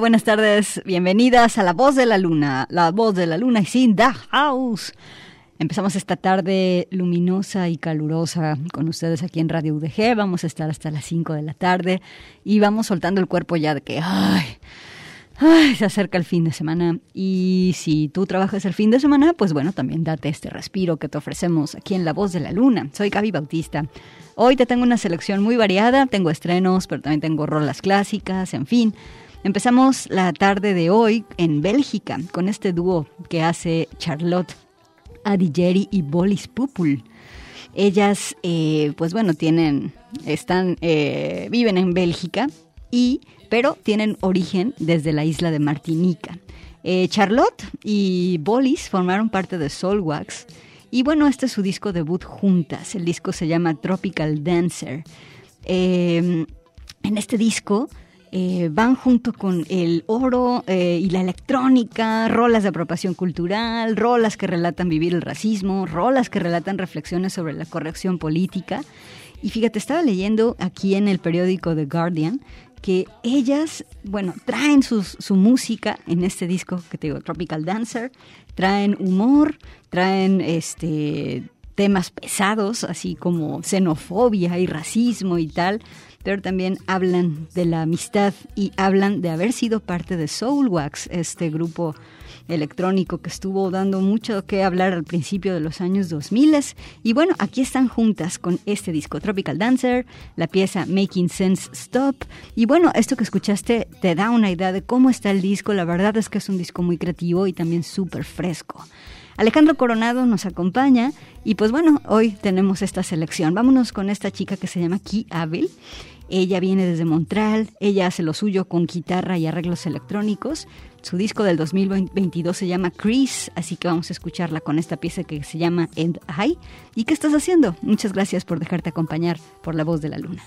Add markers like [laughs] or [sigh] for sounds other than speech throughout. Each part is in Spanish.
Buenas tardes. Bienvenidas a La Voz de la Luna. La Voz de la Luna y sin The House. Empezamos esta tarde luminosa y calurosa con ustedes aquí en Radio UDG. Vamos a estar hasta las 5 de la tarde y vamos soltando el cuerpo ya de que, ay, se acerca el fin de semana y si tú trabajas el fin de semana, pues bueno, también date este respiro que te ofrecemos aquí en La Voz de la Luna. Soy Gaby Bautista. Hoy te tengo una selección muy variada, tengo estrenos, pero también tengo rolas clásicas, en fin. Empezamos la tarde de hoy en Bélgica con este dúo que hace Charlotte Adigeri y Bolis Pupul. Ellas, eh, pues bueno, tienen, están, eh, viven en Bélgica y pero tienen origen desde la isla de Martinica. Eh, Charlotte y Bolis formaron parte de Soulwax y bueno, este es su disco debut juntas. El disco se llama Tropical Dancer. Eh, en este disco eh, van junto con el oro y la electrónica, rolas de apropiación cultural, rolas que relatan vivir el racismo, rolas que relatan reflexiones sobre la corrección política. Y fíjate, estaba leyendo aquí en el periódico The Guardian que ellas, bueno, traen su música en este disco que te digo, Tropical Dancer, traen humor, traen este temas pesados, así como xenofobia y racismo y tal, pero también hablan de la amistad y hablan de haber sido parte de Soulwax, este grupo electrónico que estuvo dando mucho que hablar al principio de los años 2000. Y bueno, aquí están juntas con este disco Tropical Dancer, la pieza Making Sense Stop. Y bueno, esto que escuchaste te da una idea de cómo está el disco. La verdad es que es un disco muy creativo y también súper fresco. Alejandro Coronado nos acompaña y pues bueno, hoy tenemos esta selección. Vámonos con esta chica que se llama Key Abel. Ella viene desde Montreal, ella hace lo suyo con guitarra y arreglos electrónicos. Su disco del 2022 se llama Chris, así que vamos a escucharla con esta pieza que se llama End High. ¿Y qué estás haciendo? Muchas gracias por dejarte acompañar por la voz de la luna.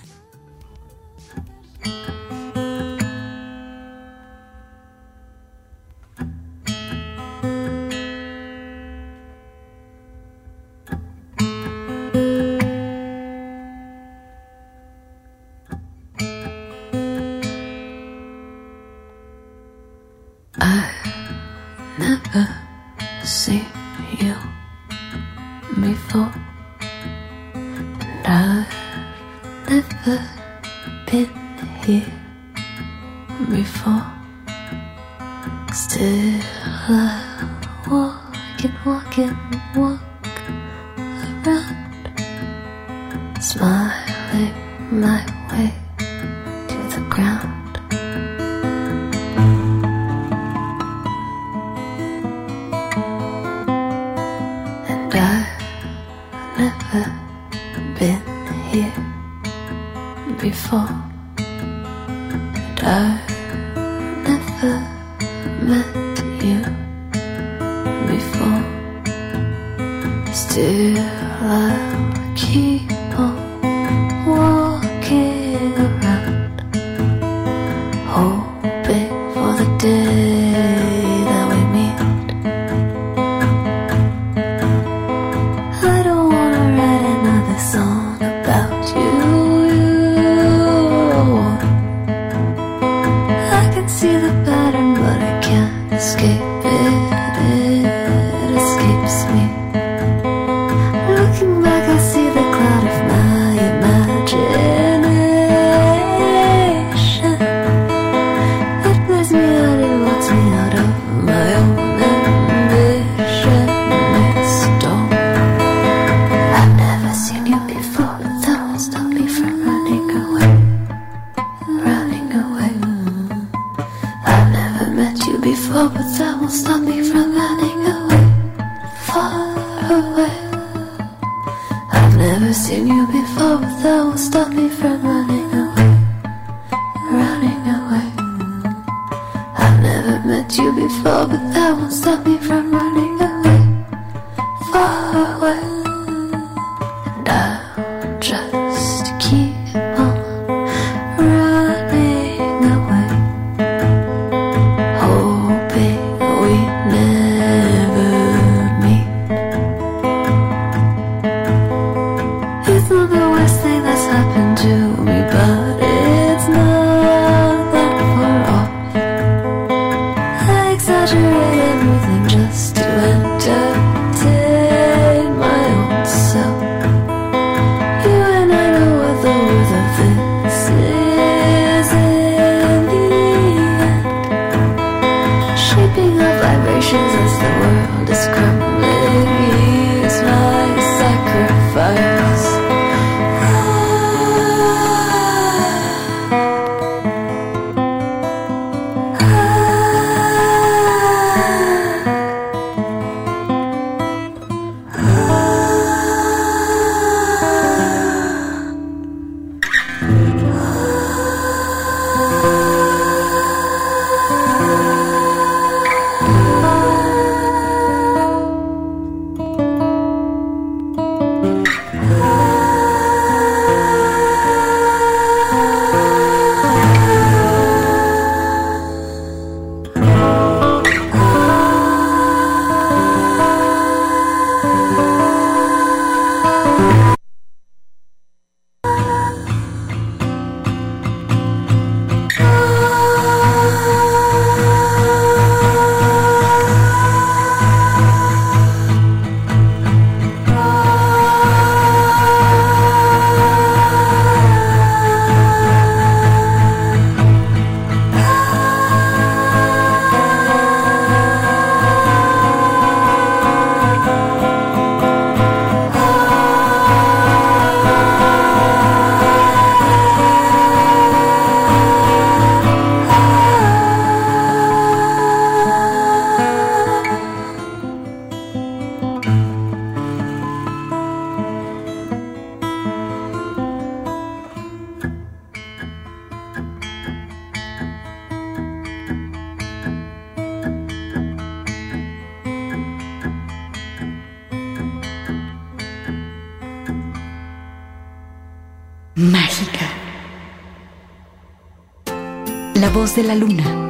La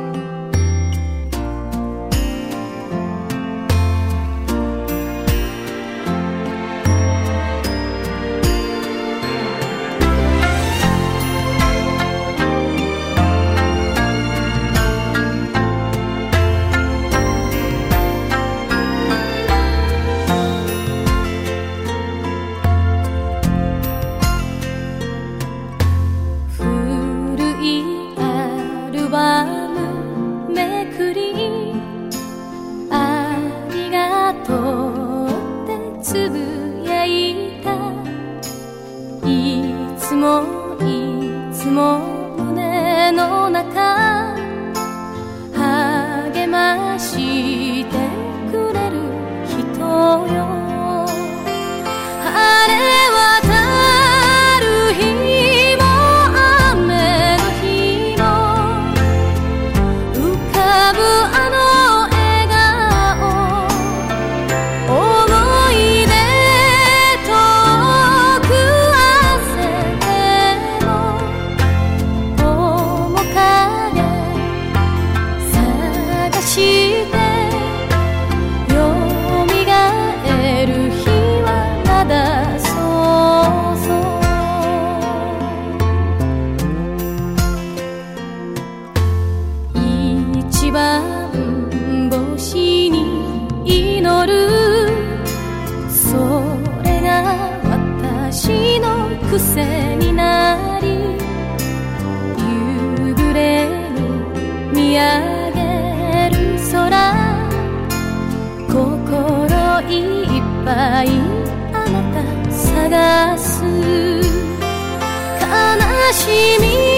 見上げる空。心いっぱいあなた探す。悲しみ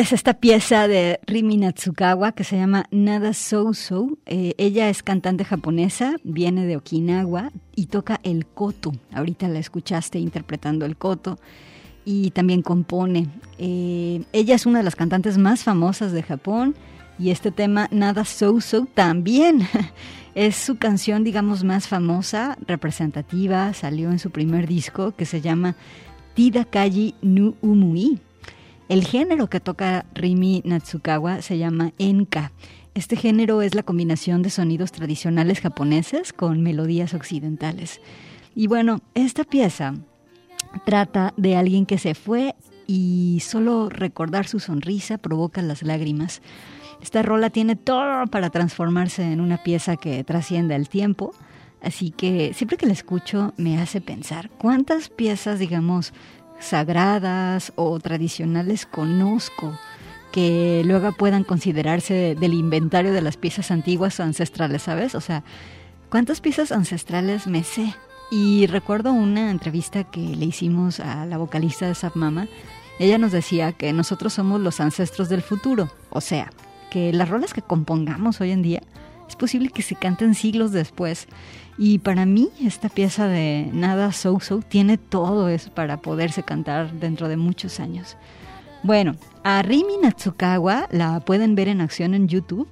es esta pieza de Rimi Natsukawa que se llama Nada So So. Eh, ella es cantante japonesa, viene de Okinawa y toca el koto. Ahorita la escuchaste interpretando el koto y también compone. Eh, ella es una de las cantantes más famosas de Japón y este tema Nada So So también [laughs] es su canción, digamos, más famosa, representativa. Salió en su primer disco que se llama Tida Kaji Nu Umui el género que toca Rimi Natsukawa se llama enka. Este género es la combinación de sonidos tradicionales japoneses con melodías occidentales. Y bueno, esta pieza trata de alguien que se fue y solo recordar su sonrisa provoca las lágrimas. Esta rola tiene todo para transformarse en una pieza que trascienda el tiempo. Así que siempre que la escucho me hace pensar cuántas piezas, digamos, sagradas o tradicionales conozco que luego puedan considerarse del inventario de las piezas antiguas o ancestrales, ¿sabes? O sea, ¿cuántas piezas ancestrales me sé? Y recuerdo una entrevista que le hicimos a la vocalista de Sap Mama. Ella nos decía que nosotros somos los ancestros del futuro. O sea, que las rolas que compongamos hoy en día es posible que se canten siglos después. Y para mí esta pieza de Nada So So tiene todo eso para poderse cantar dentro de muchos años. Bueno, a Rimi Natsukawa la pueden ver en acción en YouTube.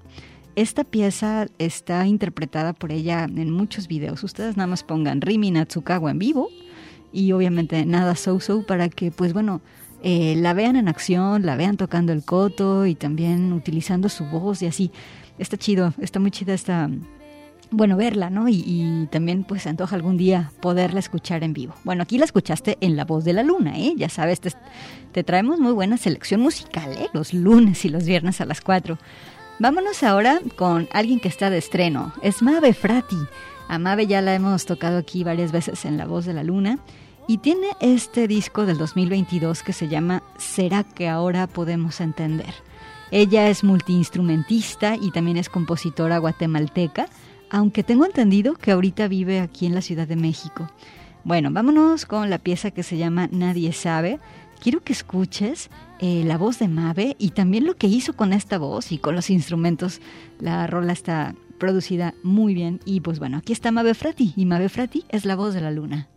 Esta pieza está interpretada por ella en muchos videos. Ustedes nada más pongan Rimi Natsukawa en vivo y obviamente nada so so para que pues bueno eh, la vean en acción, la vean tocando el coto y también utilizando su voz y así. Está chido, está muy chida esta, bueno, verla, ¿no? Y, también pues se antoja algún día poderla escuchar en vivo. Bueno, aquí la escuchaste en La Voz de la Luna, ¿eh? Ya sabes, te, te traemos muy buena selección musical, ¿eh? Los lunes y los viernes a las 4. Vámonos ahora con alguien que está de estreno. Es Mabe Frati. A Mabe ya la hemos tocado aquí varias veces en La Voz de la Luna. Y tiene este disco del 2022 que se llama ¿Será que ahora podemos entender? Ella es multiinstrumentista y también es compositora guatemalteca, aunque tengo entendido que ahorita vive aquí en la Ciudad de México. Bueno, vámonos con la pieza que se llama Nadie sabe. Quiero que escuches eh, la voz de Mabe y también lo que hizo con esta voz y con los instrumentos. La rola está producida muy bien y pues bueno, aquí está Mabe Frati y Mabe Frati es la voz de la luna.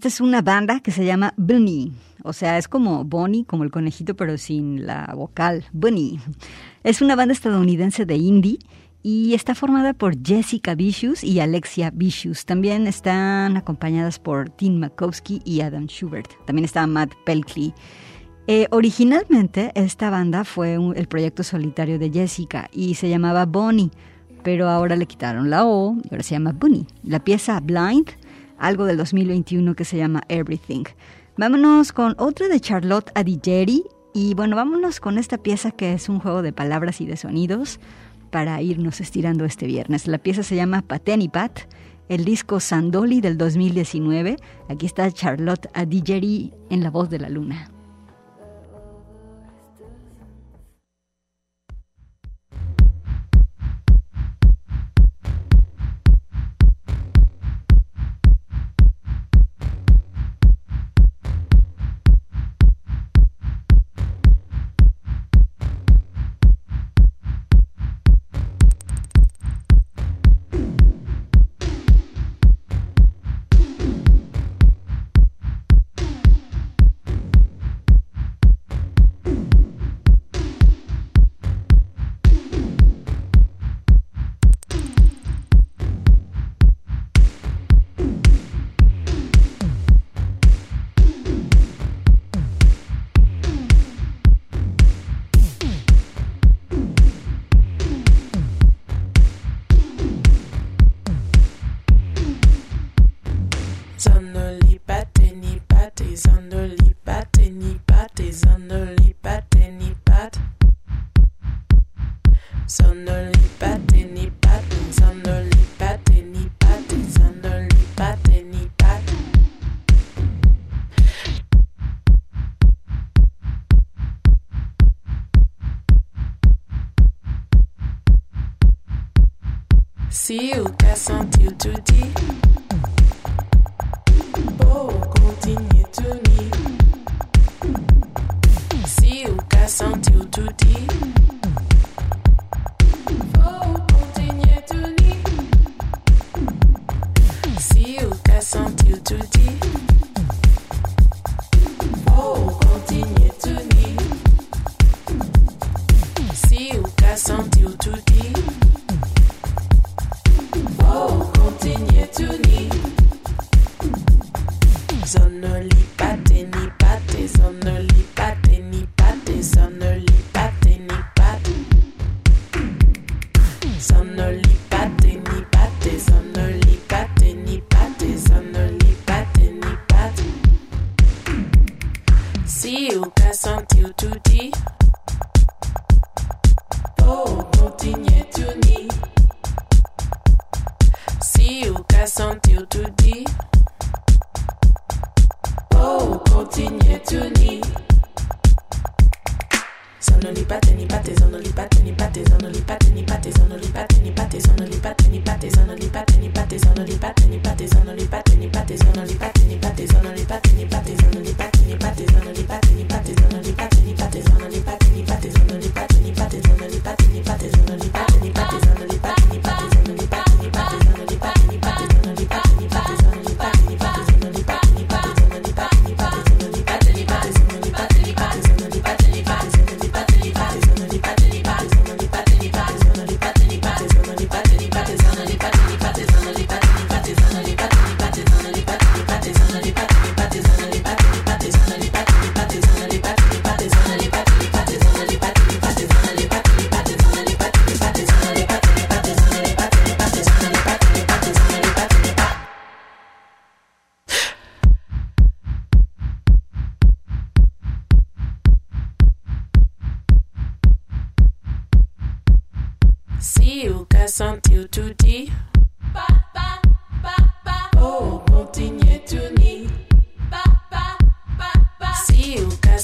Esta es una banda que se llama Bunny. O sea, es como Bonnie, como el conejito, pero sin la vocal. Bunny. Es una banda estadounidense de indie y está formada por Jessica Vicious y Alexia Vicious. También están acompañadas por Tim Makowski y Adam Schubert. También está Matt Pelkley. Eh, originalmente esta banda fue el proyecto solitario de Jessica y se llamaba Bonnie, pero ahora le quitaron la O y ahora se llama Bunny. La pieza Blind algo del 2021 que se llama Everything. Vámonos con otra de Charlotte Adigeri y bueno, vámonos con esta pieza que es un juego de palabras y de sonidos para irnos estirando este viernes. La pieza se llama Patenipat, el disco Sandoli del 2019. Aquí está Charlotte Adigeri en la voz de la luna. Si ou ka santi ou touti Oh, continue kontinye touni Si ou ka santi ou touti Oh, continue to touni Bye. tout dit. Papa, papa, oh, continue tout. Papa, papa, si ou ka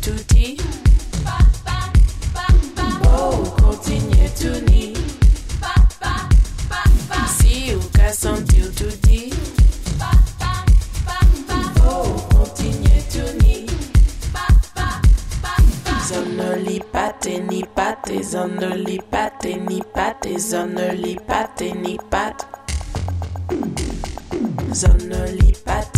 tout dit. Papa, papa, oh, continue tout ni. Papa, papa, si ou tout dit. Oh, continue tout ni. Papa, papa, zonoli. Zonnelipat et nipat. Zonnelipat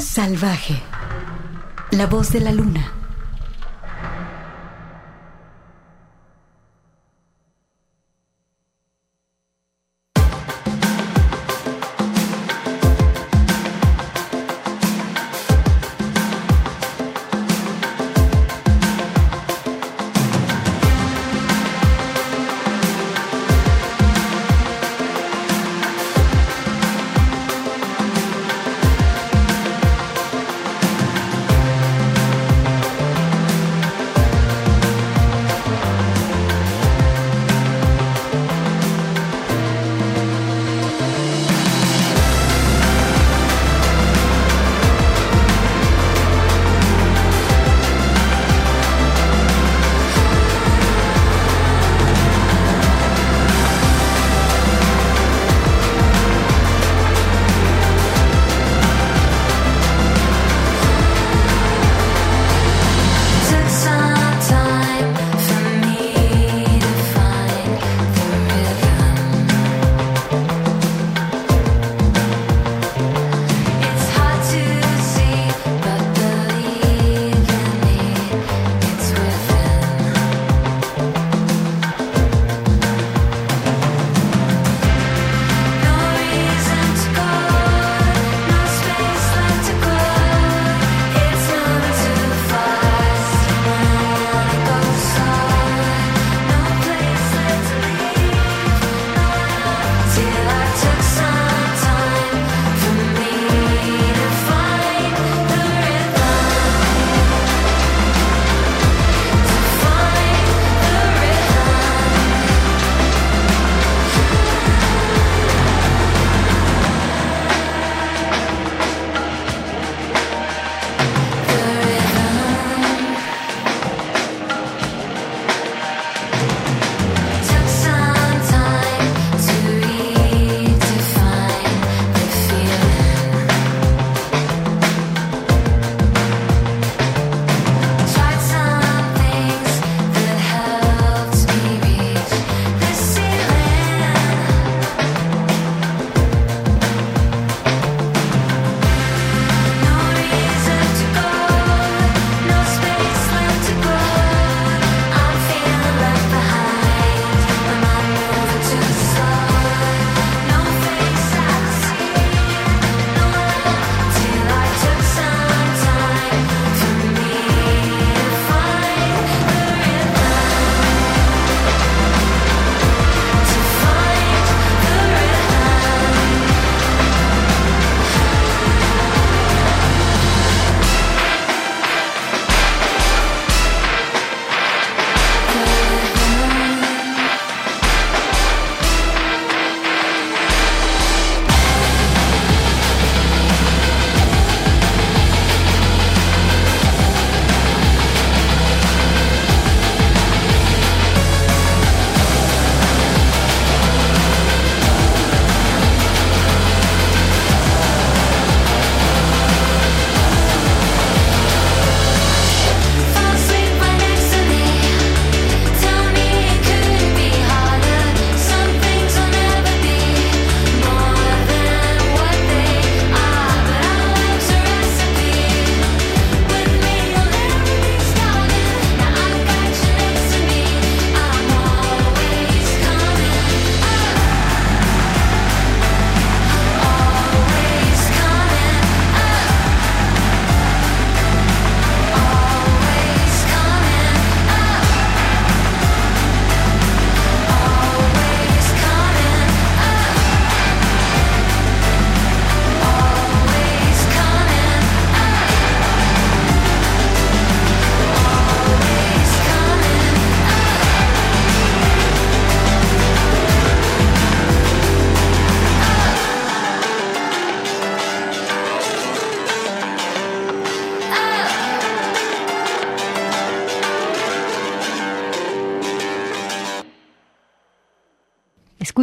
Salvaje. La voz de la luna.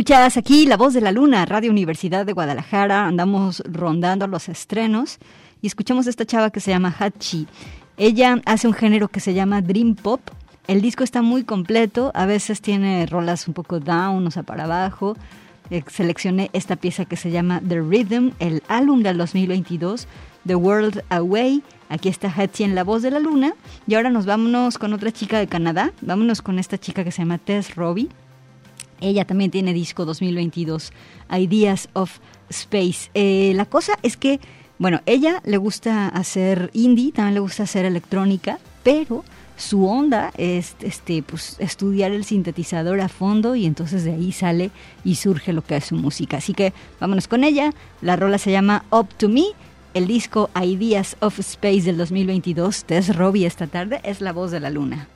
Escuchas aquí La Voz de la Luna, Radio Universidad de Guadalajara. Andamos rondando los estrenos y escuchamos a esta chava que se llama Hachi. Ella hace un género que se llama Dream Pop. El disco está muy completo, a veces tiene rolas un poco down, o sea, para abajo. Eh, seleccioné esta pieza que se llama The Rhythm, el álbum del 2022, The World Away. Aquí está Hachi en La Voz de la Luna. Y ahora nos vámonos con otra chica de Canadá. Vámonos con esta chica que se llama Tess Robbie. Ella también tiene disco 2022, Ideas of Space. Eh, la cosa es que, bueno, ella le gusta hacer indie, también le gusta hacer electrónica, pero su onda es este, pues, estudiar el sintetizador a fondo y entonces de ahí sale y surge lo que es su música. Así que vámonos con ella. La rola se llama Up to Me. El disco Ideas of Space del 2022, Tess Robbie esta tarde, es la voz de la luna.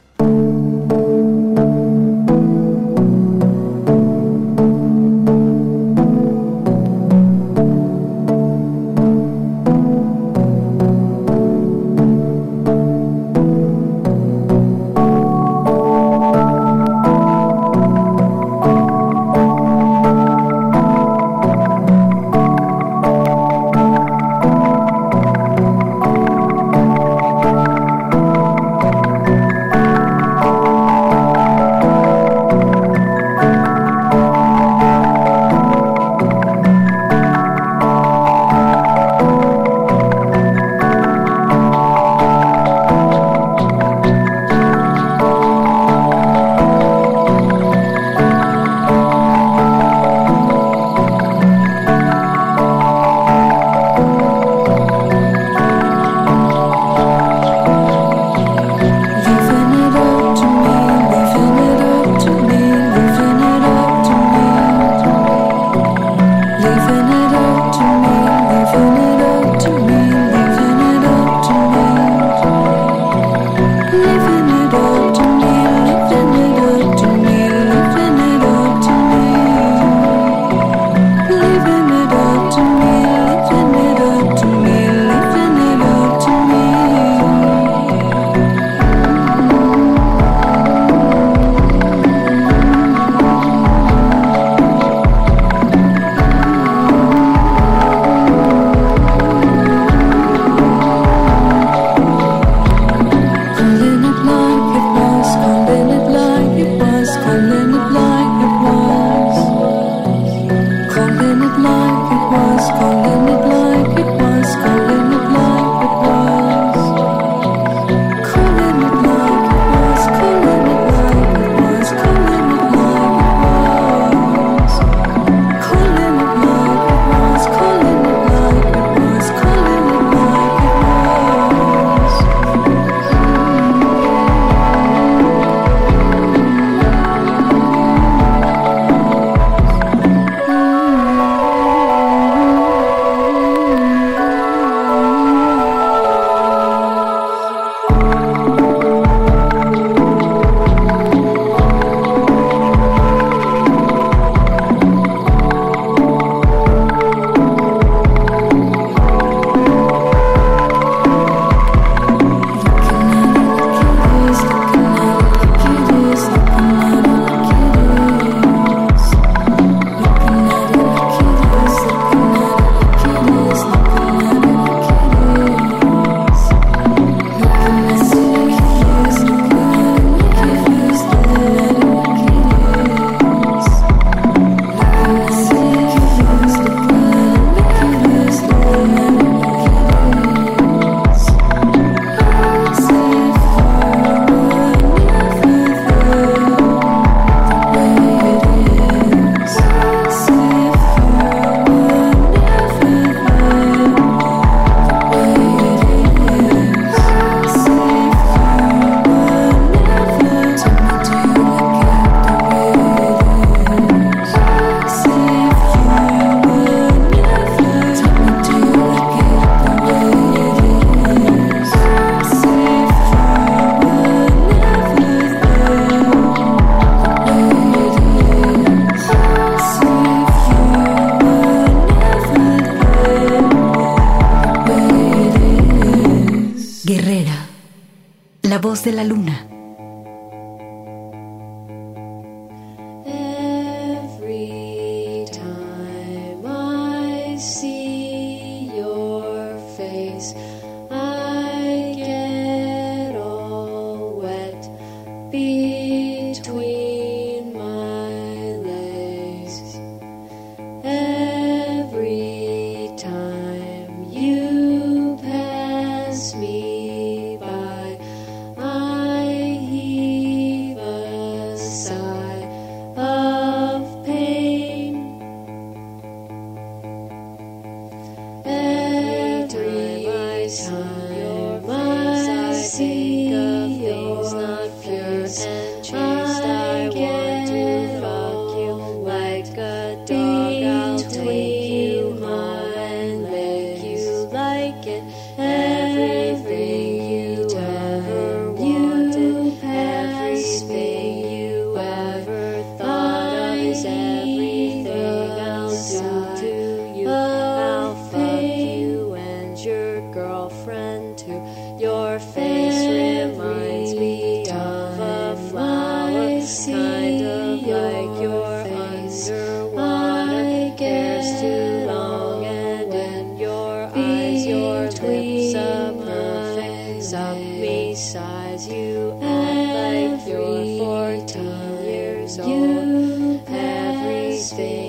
De la luna. 14 years old. Everything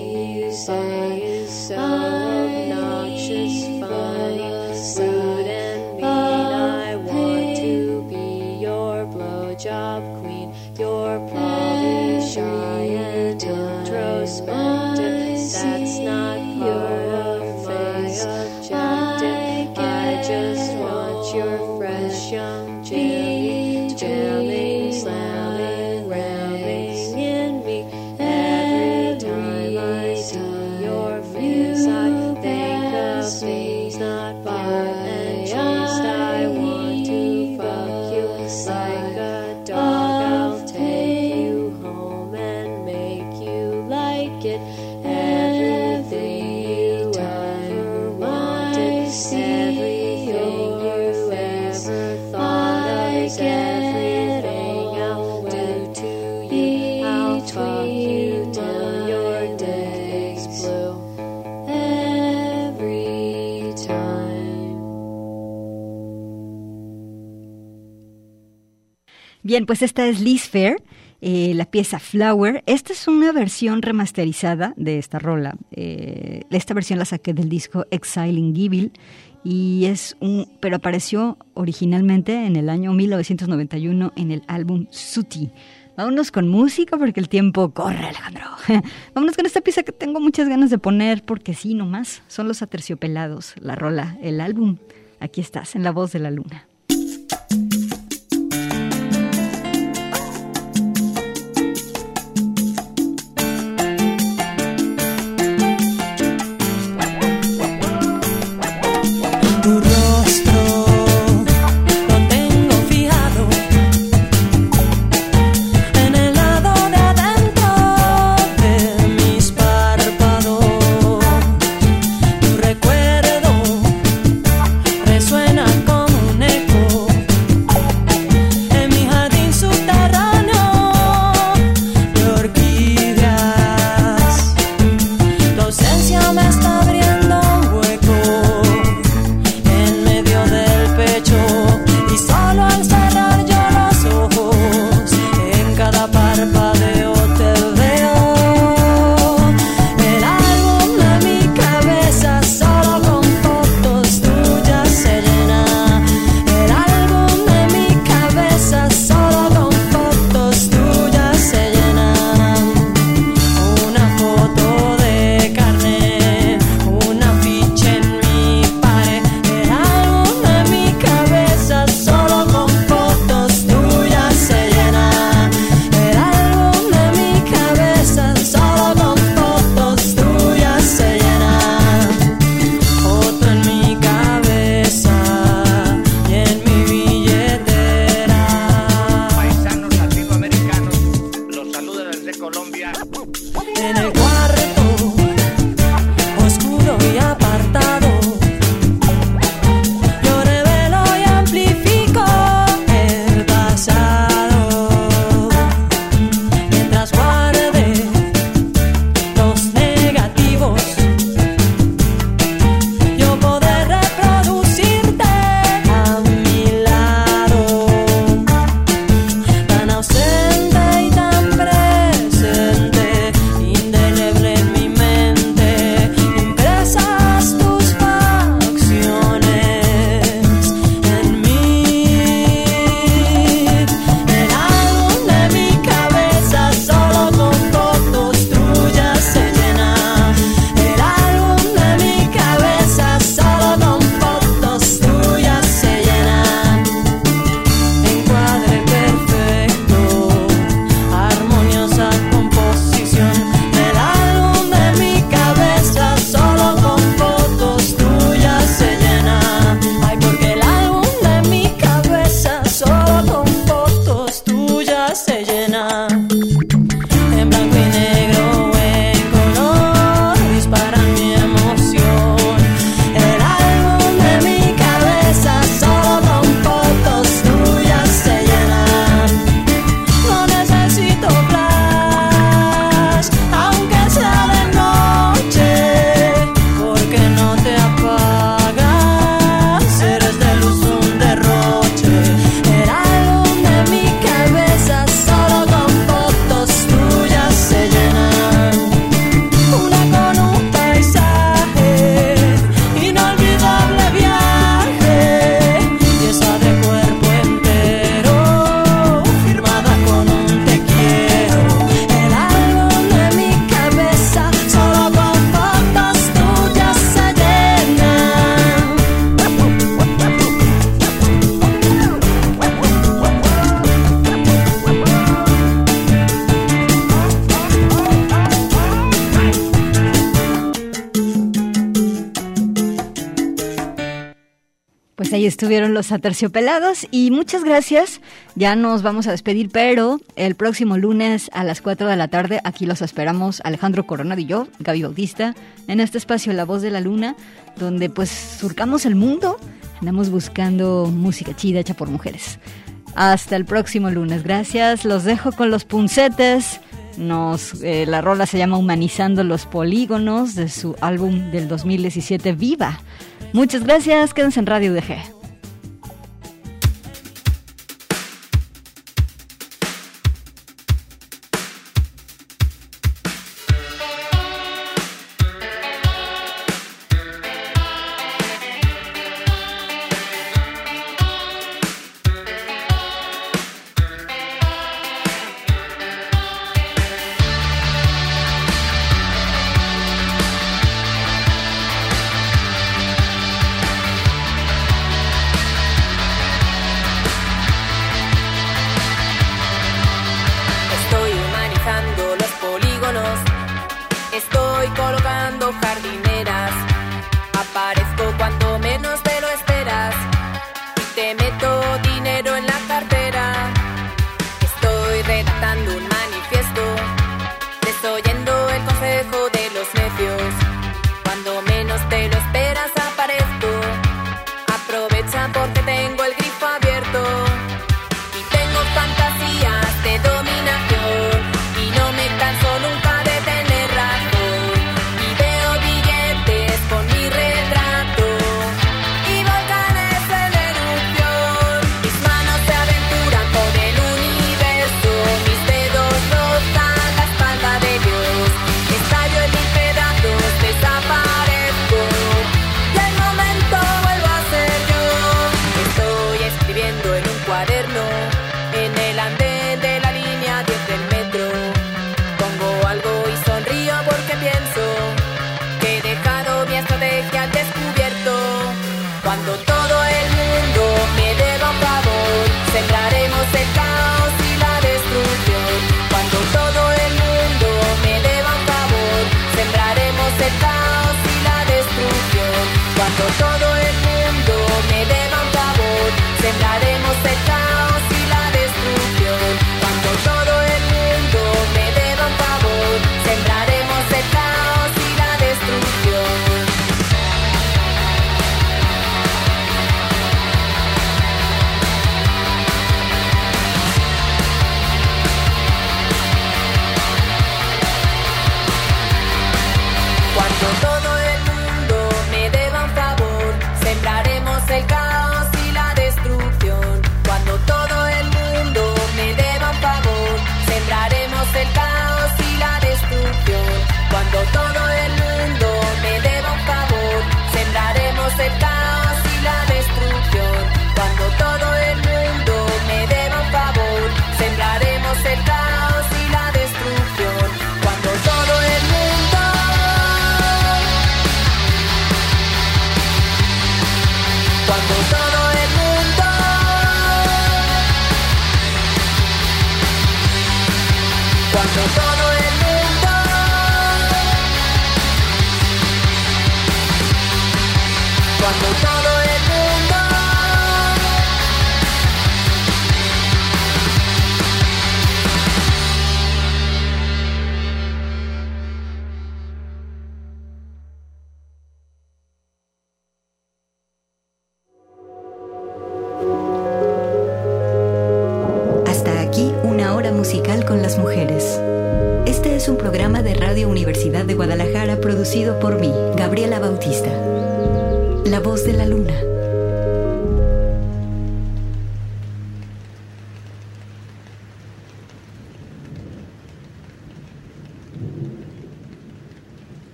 Bien, pues esta es Liz Fair, eh, la pieza Flower. Esta es una versión remasterizada de esta rola. Eh, esta versión la saqué del disco Exiling Evil y es un, pero apareció originalmente en el año 1991 en el álbum Suti. Vámonos con música porque el tiempo corre, Alejandro. [laughs] Vámonos con esta pieza que tengo muchas ganas de poner porque sí, nomás son los aterciopelados, la rola, el álbum. Aquí estás, en la voz de la luna. estuvieron los aterciopelados y muchas gracias. Ya nos vamos a despedir, pero el próximo lunes a las 4 de la tarde aquí los esperamos Alejandro Coronado y yo, Gaby Bautista, en este espacio La Voz de la Luna, donde pues surcamos el mundo, andamos buscando música chida hecha por mujeres. Hasta el próximo lunes, gracias. Los dejo con los puncetes. Nos, eh, la rola se llama Humanizando los Polígonos de su álbum del 2017 Viva. Muchas gracias, quédense en Radio DG.